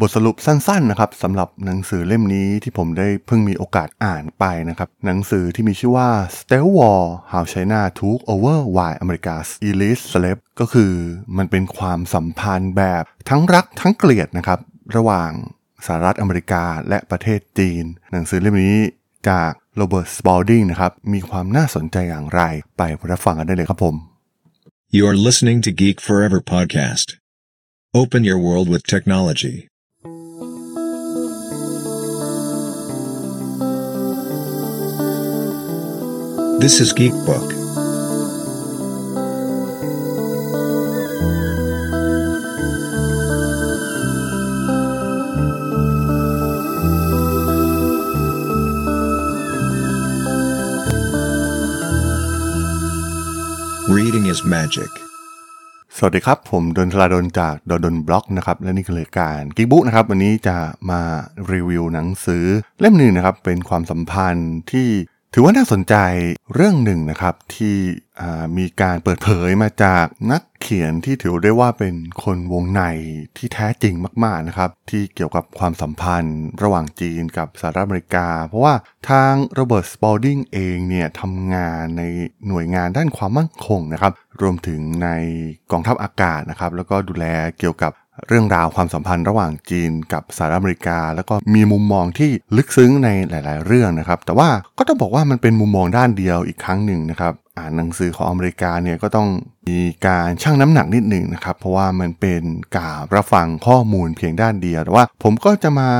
บทสรุปสั้นๆนะครับสำหรับหนังสือเล่มนี้ที่ผมได้เพิ่งมีโอกาสอ่านไปนะครับ หนังสือที่มีชื่อว่า Stealth War How China Took Over While America's Elite Slept ก็คือมันเป็นความสัมพันธ์แบบทั้งรักทั้งเกลียดนะครับ ระหว่างสหรัฐอเมริกาและประเทศจีน หนังสือเล่มนี้จากโรเบิร์ตสปอลดิงนะครับ มีความน่าสนใจอย่างไร ไปรับฟังกันได้เลยครับผม You are listening to Geek Forever podcast. Open your world with technology. This is Geek Book. Reading is magic. สวัสดีครับ ผมดนทลาดนจากดนดนบล็อกนะครับและนี่คือรายการกิ๊กบุ๊กนะครับวันนี้จะมารีวิวหนังสือเล่มหนึ่งนะครับเป็นความสัมพันธ์ที่ ถือว่าน่าสนใจเรื่องหนึ่งนะครับที่มีการเปิดเผยมาจากนักเขียนที่ถือได้ว่าเป็นคนวงในที่แท้จริงมากๆนะครับ ที่เกี่ยวกับความสัมพันธ์ระหว่างจีนกับสหรัฐอเมริกา เพราะว่าทางโรเบิร์ตสปอลดิงเองเนี่ยทำงานในหน่วยงานด้านความมั่นคงนะครับ รวมถึงในกองทัพอากาศนะครับ แล้วก็ดูแลเกี่ยวกับ เรื่องราวความสัมพันธ์ระหว่างจีนกับสหรัฐอเมริกา แล้วก็มีมุมมองที่ลึกซึ้งในหลาย ๆ เรื่องนะครับ แต่ว่าก็ต้องบอกว่ามันเป็นมุมมองด้านเดียวอีกครั้งหนึ่งนะครับ อ่านหนังสือของอเมริกาเนี่ยก็ต้องมีการชั่งน้ำหนักนิดหนึ่งนะครับ เพราะว่ามันเป็นการรับฟังข้อมูลเพียงด้านเดียว แต่ว่าผมก็จะมา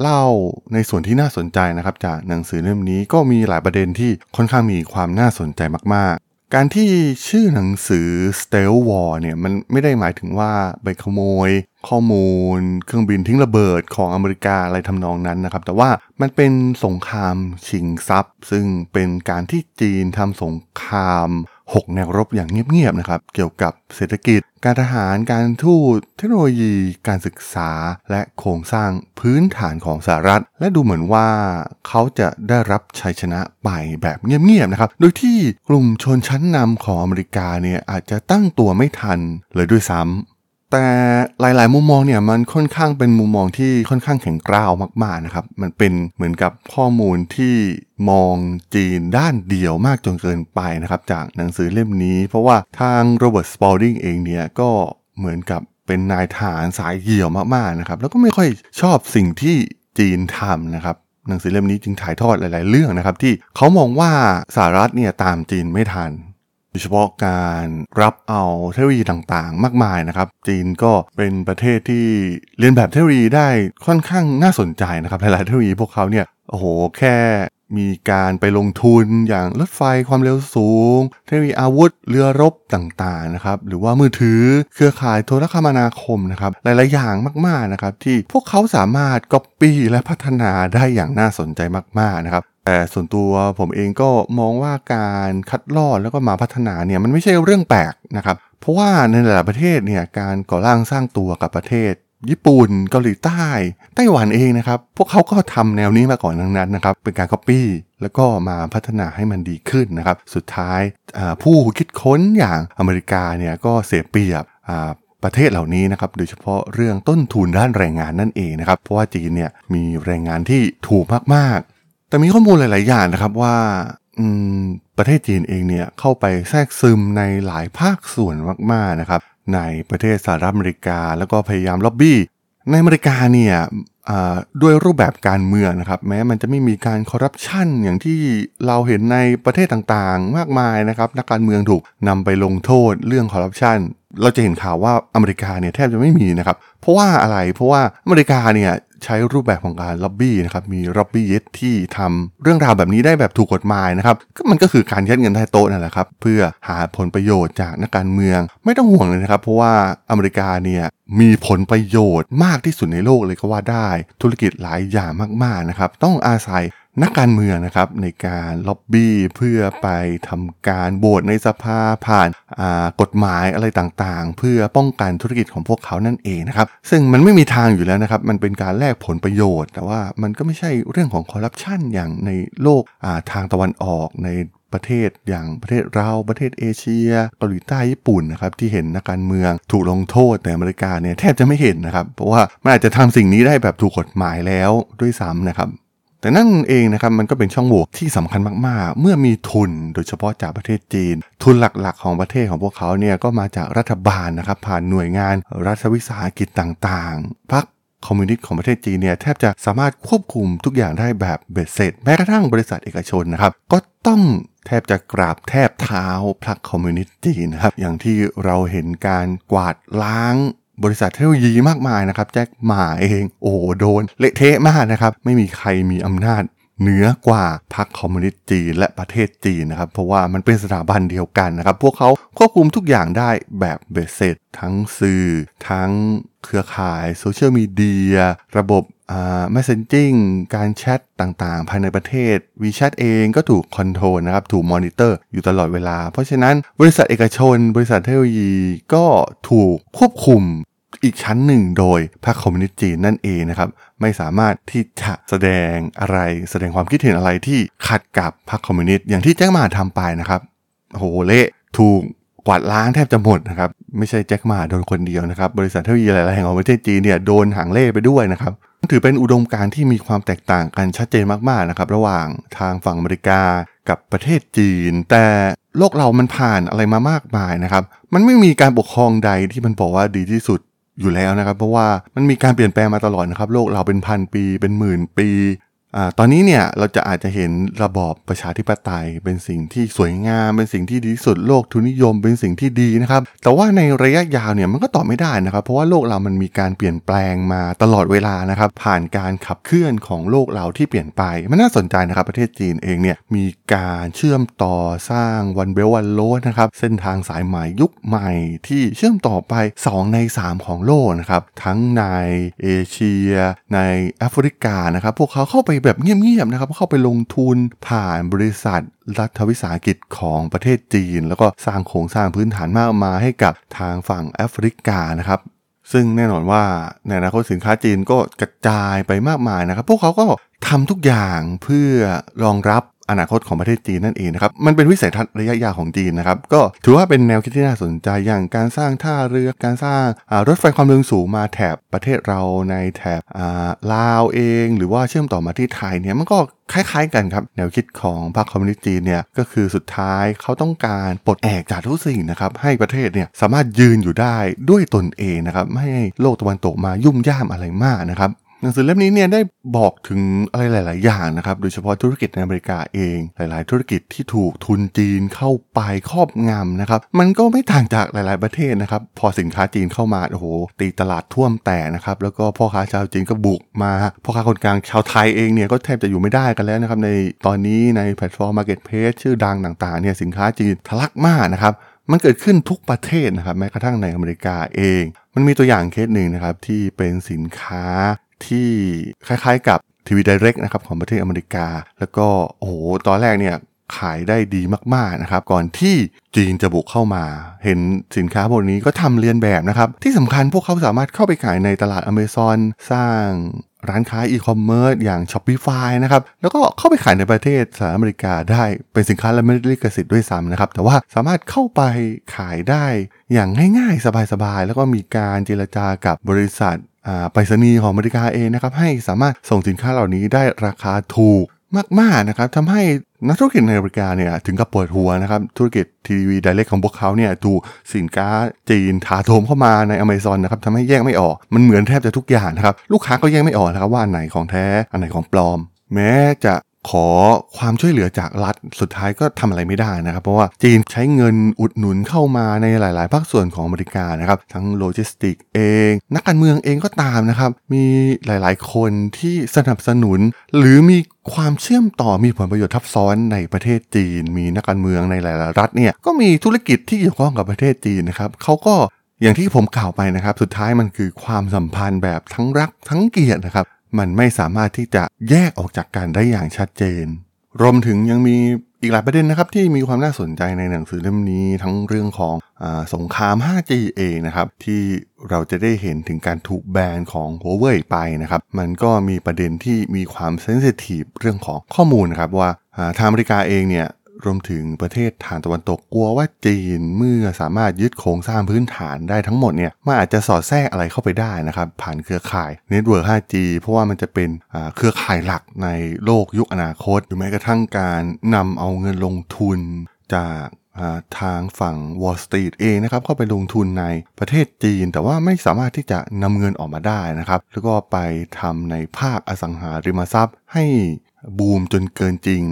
เล่าในส่วนที่น่าสนใจนะครับ จากหนังสือเล่มนี้ก็มีหลายประเด็นที่ค่อนข้างมีความน่าสนใจมากๆ การที่ชื่อหนังสือ Stealth War เนี่ยมันไม่ได้หมายถึงว่าไปขโมย ข้อมูล เครื่องบินทิ้งระเบิดของอเมริกาอะไรทำนองนั้นนะครับ แต่ว่ามันเป็นสงครามชิงทรัพย์ ซึ่งเป็นการที่จีนทำสงคราม 6 แนวรบอย่างเงียบๆนะครับ เกี่ยวกับเศรษฐกิจ การทหาร การทูต เทคโนโลยี การศึกษา และโครงสร้างพื้นฐานของสหรัฐ และดูเหมือนว่าเขาจะได้รับชัยชนะไปแบบเงียบๆนะครับ โดยที่กลุ่มชนชั้นนำของอเมริกาเนี่ยอาจจะตั้งตัวไม่ทันเลยด้วยซ้ำ แต่หลาย ๆ มุมมองเนี่ยมันค่อนข้างเป็นมุมมองที่ค่อนข้างแข็งกร้าวมาก ๆ นะครับ มันเป็นเหมือนกับข้อมูลที่มองจีนด้านเดียวมากจนเกินไปนะครับ จากหนังสือเล่มนี้ เพราะว่าทางโรเบิร์ตสปอลดิงเองเนี่ยก็เหมือนกับเป็นนายทหารสายเหี่ยวมาก ๆ นะครับ แล้วก็ไม่ค่อยชอบสิ่งที่จีนทำนะครับหนังสือเล่มนี้จึงถ่ายทอดหลาย ๆ เรื่องนะครับที่เขามองว่าสหรัฐเนี่ยตามจีนไม่ทัน โดยเฉพาะการรับเอาเทคโนโลยีต่างๆ มากมายนะครับ จีนก็เป็นประเทศที่เรียนแบบเทคโนโลยีได้ค่อนข้างน่าสนใจนะครับหลายๆเทคโนโลยีพวกเขาเนี่ยโอ้โหแค่มีการไปลงทุนอย่างรถไฟความเร็วสูง เทคโนโลยีอาวุธเรือรบต่างๆนะครับหรือว่ามือถือเครือข่ายโทรคมนาคมนะครับหลายๆอย่างมากๆนะครับที่พวกเขาสามารถก๊อปปี้และพัฒนาได้อย่างน่าสนใจมากๆนะครับ แต่ส่วนตัวผมเองก็มองว่าการคัดลอกแล้วก็มาพัฒนาเนี่ยมันไม่ใช่เรื่องแปลกนะครับ เพราะว่าในหลายประเทศเนี่ยการก่อร่างสร้างตัวกับประเทศ ญี่ปุ่นเกาหลีใต้ ไต้หวันเองนะครับ พวกเขาก็ทำแนวนี้มาก่อนทั้งนั้นนะครับ เป็นการก๊อปปี้แล้วก็มาพัฒนาให้มันดีขึ้นนะครับ สุดท้ายผู้คิดค้นอย่างอเมริกาเนี่ยก็เสียเปรียบประเทศเหล่านี้นะครับโดยเฉพาะเรื่องต้นทุนด้านแรงงานนั่นเองนะครับ เพราะว่าจีนเนี่ยมีแรงงานที่ถูกมากๆ แต่มีข้อมูลหลาย ๆ อย่างนะครับว่าประเทศจีนเองเนี่ยเข้าไปแทรกซึมในหลายภาคส่วนมาก ๆ นะครับ ในประเทศสหรัฐอเมริกา แล้วก็พยายามล็อบบี้ในอเมริกาเนี่ยด้วยรูปแบบการเมืองนะครับ แม้มันจะไม่มีการคอร์รัปชันอย่างที่เราเห็นในประเทศต่างๆ มากมายนะครับนักการเมืองถูกนำไปลงโทษเรื่องคอร์รัปชันเราจะเห็นข่าวว่าอเมริกาเนี่ยแทบจะไม่มีนะครับ เพราะว่าอะไรเพราะว่าอเมริกาเนี่ย ใช้รูปแบบของการล็อบบี้นะครับมีล็อบบี้ยิสที่ทำเรื่องราวแบบนี้ได้แบบถูกกฎหมายนะครับก็มันก็คือการยัดเงินใต้โต๊ะนั่นแหละครับเพื่อหาผลประโยชน์จากนักการเมือง ไม่ต้องห่วงเลยนะครับ เพราะว่าอเมริกาเนี่ยมีผลประโยชน์มากที่สุดในโลกเลยก็ว่าได้ ธุรกิจหลายอย่างมากๆนะครับต้องอาศัย นักการเมืองนะครับในการล็อบบี้เพื่อไปทำการโหวตในสภาผ่านากฎหมายอะไรต่างๆ เพื่อป้องกันธุรกิจของพวกเขานั่นเองนะครับซึ่งมันไม่มีทางอยู่แล้วนะครับมันเป็นการแลกผลประโยชน์ แต่ว่ามันก็ไม่ใช่เรื่องของคอร์รัปชันอย่างในโลกาทางตะวันออกในประเทศอย่างประเทศเราประเทศเอเชียเกาหลีใต้ญี่ปุ่นนะครับที่เห็นนักการเมืองถูกลงโทษแต่อเมริกาเนี่ยแทบจะไม่เห็นนะครับเพราะว่ามันอาจจะทำสิ่งนี้ได้แบบถูกกฎหมายแล้วด้วยซ้ำนะครับ แต่นั่นเองนะครับมันก็เป็นช่องโหว่ที่สำคัญมากๆ เมื่อมีทุนโดยเฉพาะจากประเทศจีน ทุนหลักๆ ของประเทศของพวกเขาเนี่ยก็มาจากรัฐบาลนะครับผ่านหน่วยงานรัฐวิสาหกิจต่างๆพรรคคอมมิวนิสต์ของประเทศจีนเนี่ยแทบจะสามารถควบคุมทุกอย่างได้แบบเบ็ดเสร็จ แม้กระทั่งบริษัทเอกชนนะครับ ก็ต้องแทบจะกราบแทบเท้าพรรคคอมมิวนิสต์จีนนะครับอย่างที่เราเห็นการกวาดล้าง บริษัทเทคโนโลยีมากมายนะครับ แจ็คหม่าเองโอ้โดน เละเทะมากนะครับ ไม่มีใครมีอำนาจเหนือกว่าพรรคคอมมิวนิสต์จีนและประเทศจีนนะครับ เพราะว่ามันเป็นสถาบันเดียวกันนะครับ พวกเขาควบคุมทุกอย่างได้แบบเบ็ดเสร็จทั้งสื่อ ทั้งเครือข่ายโซเชียลมีเดียระบบอ่า messaging การแชทต่างๆ ภายในประเทศ WeChat เองก็ถูก control นะครับ ถูกมอนิเตอร์อยู่ตลอดเวลา เพราะฉะนั้นบริษัทเอกชน บริษัทเทคโนโลยีก็ถูกควบคุม อีกชั้นหนึ่งโดยพรรคคอมมิวนิสต์จีนนั่นเองนะครับ ไม่สามารถที่จะแสดงอะไร แสดงความคิดเห็นอะไรที่ขัดกับพรรคคอมมิวนิสต์อย่างที่ Jack Ma ทำไปนะครับโหเละถูกกวาดล้างแทบจะหมดนะครับ ไม่ใช่ Jack Ma โดนคนเดียวนะครับ บริษัทเทคโนโลยีหลายๆแห่งของประเทศจีนเนี่ยโดนหางเลขไปด้วยนะครับถือเป็นอุดมการณ์ที่มีความแตกต่างกันชัดเจนมากๆนะครับ ระหว่างทางฝั่งอเมริกากับประเทศจีน แต่โลกเรามันผ่านอะไรมามากมายนะครับ มันไม่มีการปกครองใดที่มันบอกว่าดีที่สุด อยู่แล้วนะครับ เพราะว่ามันมีการเปลี่ยนแปลงมาตลอดนะครับ โลกเราเป็นพันปีเป็นหมื่นปี อตอนนี้เนี่ยเราจะอาจจะเห็นระบอบประชาธิปไตย เป็นสิ่งที่สวยงาม เป็นสิ่งที่ดีที่สุดโลกทุนนิยม เป็นสิ่งที่ดีนะครับ แต่ว่าในระยะยาวเนี่ยมันก็ตอบไม่ได้นะครับ เพราะว่าโลกเรามันมีการเปลี่ยนแปลงมาตลอดเวลานะครับ ผ่านการขับเคลื่อนของโลกเราที่เปลี่ยนไปมันน่าสนใจนะครับ ประเทศจีนเองเนี่ยมีการเชื่อมต่อสร้างวันเบลวันโลนะครับเส้นทางสายใหม่ยุคใหม่ที่เชื่อมต่อไป 2 ใน 3 ของโลกนะครับทั้งในเอเชีย ในแอฟริกานะครับพวกเขาเข้าไปแบบเงียบๆนะครับเข้าไปลงทุนผ่านบริษัทรัฐวิสาหกิจของประเทศจีน แล้วก็สร้างโครงสร้างพื้นฐานมากมายให้กับทางฝั่งแอฟริกานะครับซึ่งแน่นอนว่าในอนาคตสินค้าจีนก็กระจายไปมากมายนะครับ พวกเขาก็ทำทุกอย่างเพื่อรองรับ อนาคตของประเทศจีนนั่นเองนะครับ มันเป็นวิสัยทัศน์ระยะยาวของจีนนะครับ ก็ถือว่าเป็นแนวคิดที่น่าสนใจอย่างการสร้างท่าเรือ การสร้างรถไฟความเร็วสูงมาแถบประเทศเราในแถบลาวเอง หรือว่าเชื่อมต่อมาที่ไทยเนี่ยมันก็คล้ายๆกันครับ แนวคิดของพรรคคอมมิวนิสต์จีนเนี่ยก็คือสุดท้ายเขาต้องการปลดแอกจากทุกสิ่งนะครับให้ประเทศเนี่ยสามารถยืนอยู่ได้ด้วยตนเองนะครับไม่ให้โลกตะวันตกมายุ่มย่ามอะไรมากนะครับ หนังสือเล่มนี้เนี่ยได้บอกถึงอะไรหลาย ๆ อย่างนะครับ โดยเฉพาะธุรกิจในอเมริกาเอง หลาย ๆ ธุรกิจที่ถูกทุนจีนเข้าไปครอบงำนะครับ มันก็ไม่ต่างจากหลาย ๆ ประเทศนะครับ พอสินค้าจีนเข้ามาโอ้โหตีตลาดท่วมแต่นะครับ แล้วก็พ่อค้าชาวจีนก็บุกมา พ่อค้าคนกลางชาวไทยเองเนี่ยก็แทบจะอยู่ไม่ได้กันแล้วนะครับในตอนนี้ในแพลตฟอร์ม Marketplace ชื่อดังต่าง ๆ เนี่ยสินค้าจีนทะลักมากนะครับมันเกิดขึ้นทุกประเทศนะครับแม้กระทั่งในอเมริกาเอง มันมีตัวอย่างเคสหนึ่งนะครับที่เป็นสินค้า ที่คล้ายๆกับทีวี i ดเรกนะครับของประเทศอเมริกา แล้วก็โอ้โหตอนแรกเนี่ยขายได้ดีมากๆนะครับ ก่อนที่จีนจะบุกเข้ามา เห็นสินค้าพวกนี้ก็ทำเลียนแบบนะครับ ที่สำคัญพวกเขาสามารถเข้าไปขายในตลาดอเมซอนสร้างร้านค้าอีคอมเมิร์ซอย่าง Shopify นะครับ แล้วก็เข้าไปขายในประเทศสหรัฐอเมริกาได้เป็นสินค้าละเมิดลิขสิทธิ์ด้วยซ้ำนะครับ แต่ว่าสามารถเข้าไปขายได้อย่างง่ายๆ สบายๆ แล้วก็มีการเจรจากับบริษัท ไปรษณีย์ของอเมริกาเองนะครับให้สามารถส่งสินค้าเหล่านี้ได้ราคาถูกมากๆนะครับทำให้นักธุรกิจในอเมริกาเนี่ยถึงกับปวดหัวนะครับธุรกิจทีวีไดเรกของพวกเขาเนี่ยถูกสินค้าจีนถาโถมเข้ามาในอเมซอนนะครับทำให้แยกไม่ออกมันเหมือนแทบจะทุกอย่างนะครับลูกค้าก็แยกไม่ออกนะครับว่าอันไหนของแท้อันไหนของปลอม แม้จะ ขอความช่วยเหลือจากรัฐสุดท้ายก็ทำอะไรไม่ได้นะครับ เพราะว่าจีนใช้เงินอุดหนุนเข้ามาในหลาย ๆ ภาคส่วนของอเมริกานะครับทั้งโลจิสติกเอง นักการเมืองเองก็ตามนะครับ มีหลาย ๆ คนที่สนับสนุน หรือมีความเชื่อมต่อมีผลประโยชน์ทับซ้อนในประเทศจีน มีนักการเมืองในหลาย ๆ รัฐเนี่ยก็มีธุรกิจที่เกี่ยวข้องกับประเทศจีนนะครับเขาก็อย่างที่ผมกล่าวไปนะครับ สุดท้ายมันคือความสัมพันธ์แบบทั้งรักทั้งเกลียดนะครับ มันไม่สามารถที่จะแยกออกจากกันได้อย่างชัดเจน รวมถึงยังมีอีกหลายประเด็นนะครับที่มีความน่าสนใจในหนังสือเล่มนี้ทั้งเรื่องของอสงคราม 5G เองนะครับที่เราจะได้เห็นถึงการถูกแบนของ Huawei ไปนะครับมันก็มีประเด็นที่มีความ sensitive เรื่องของข้อมูลนะครับว่าอ่าทางอเมริกาเองเนี่ย รวมถึงประเทศทางตะวันตกกลัวว่าจีนเมื่อสามารถยึดโครงสร้างพื้นฐานได้ทั้งหมดเนี่ยมันอาจจะสอดแทรกอะไรเข้าไปได้นะครับผ่านเครือข่าย network 5G เพราะว่ามันจะเป็นเครือข่ายหลักในโลกยุคอนาคตหรือแม้กระทั่งการนำเอาเงินลงทุนจากทางฝั่ง Wall Street เองนะครับเข้าไปลงทุนในประเทศจีน แต่ว่าไม่สามารถที่จะนำเงินออกมาได้นะครับแล้วก็ไปทำในภาคอสังหาริมทรัพย์ให้บูมจนเกินจริง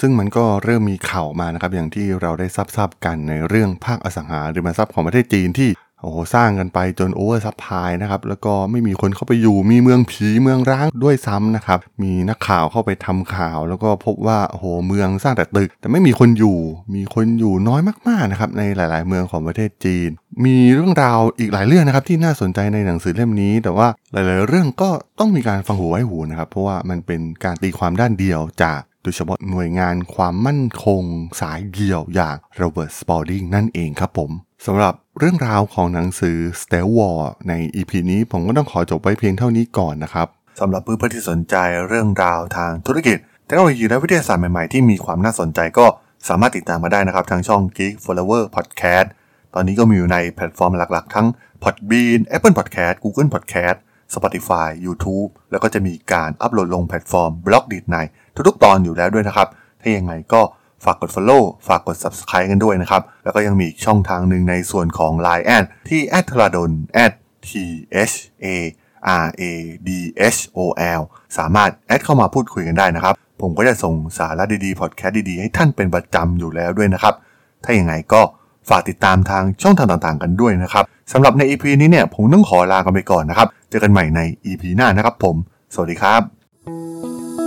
ซึ่งมันก็เริ่มมีข่าวมานะครับ อย่างที่เราได้ทราบกันในเรื่องภาคอสังหาริมทรัพย์ของประเทศจีนที่โอ้โหสร้างกันไปจน oversupply นะครับ แล้วก็ไม่มีคนเข้าไปอยู่มีเมืองผีเมืองร้างด้วยซ้ำนะครับ มีนักข่าวเข้าไปทำข่าว แล้วก็พบว่าโอ้โหเมืองสร้างแต่ตึก แต่ไม่มีคนอยู่มีคนอยู่น้อยมากๆนะครับในหลาย ๆ เมืองของประเทศจีน มีเรื่องราวอีกหลายเรื่องนะครับที่น่าสนใจในหนังสือเล่มนี้ แต่ว่าหลาย ๆ เรื่องก็ต้องมีการฟังหูไว้หูนะครับเพราะว่ามันเป็นการตีความด้านเดียวจาก โดยเฉพาะหน่วยงานความมั่นคงสายเหยี่ยวอย่าง Robert Spalding นั่นเองครับผมสำหรับเรื่องราวของหนังสือ s t e l War ใน EP นี้ผมก็ต้องขอจบไว้เพียงเท่านี้ก่อนนะครับสำหรับเพื่อนๆที่สนใจเรื่องราวทางธุรกิจเทคโนโลยีและวิทยาศาสตร์ใหม่ๆที่มีความน่าสนใจก็สามารถติดตามมาได้นะครับ ทางช่อง Geek Forever Podcast ตอนนี้ก็มีอยู่ในแพลตฟอร์มหลักๆ ทั้ง Podbean Apple Podcast Google Podcast Spotify YouTube แล้วก็จะมีการอัปโหลดลงแพลตฟอร์ม Blockdit ใน ทุกๆ ตอนอยู่แล้วด้วยนะครับ ถ้ายังไงก็ฝากกด Follow ฝากกด Subscribe กันด้วยนะครับ แล้วก็ยังมีช่องทางหนึ่งในส่วนของ Line add ที่ a d ทราดน t h a r a d h o l สามารถแอดเข้ามาพูดคุยกันได้นะครับ ผมก็จะส่งสาระดีๆ พอดแคสต์ดีๆ ให้ท่านเป็นประจำอยู่แล้วด้วยนะครับ ถ้าอย่างไงก็ฝากติดตามทางช่องทางต่างๆ กันด้วยนะครับสำหรับใน EP นี้เนี่ยผมต้องขอลากันไปก่อนนะครับ เจอกันใหม่ใน EP หน้านะครับผม สวัสดีครับ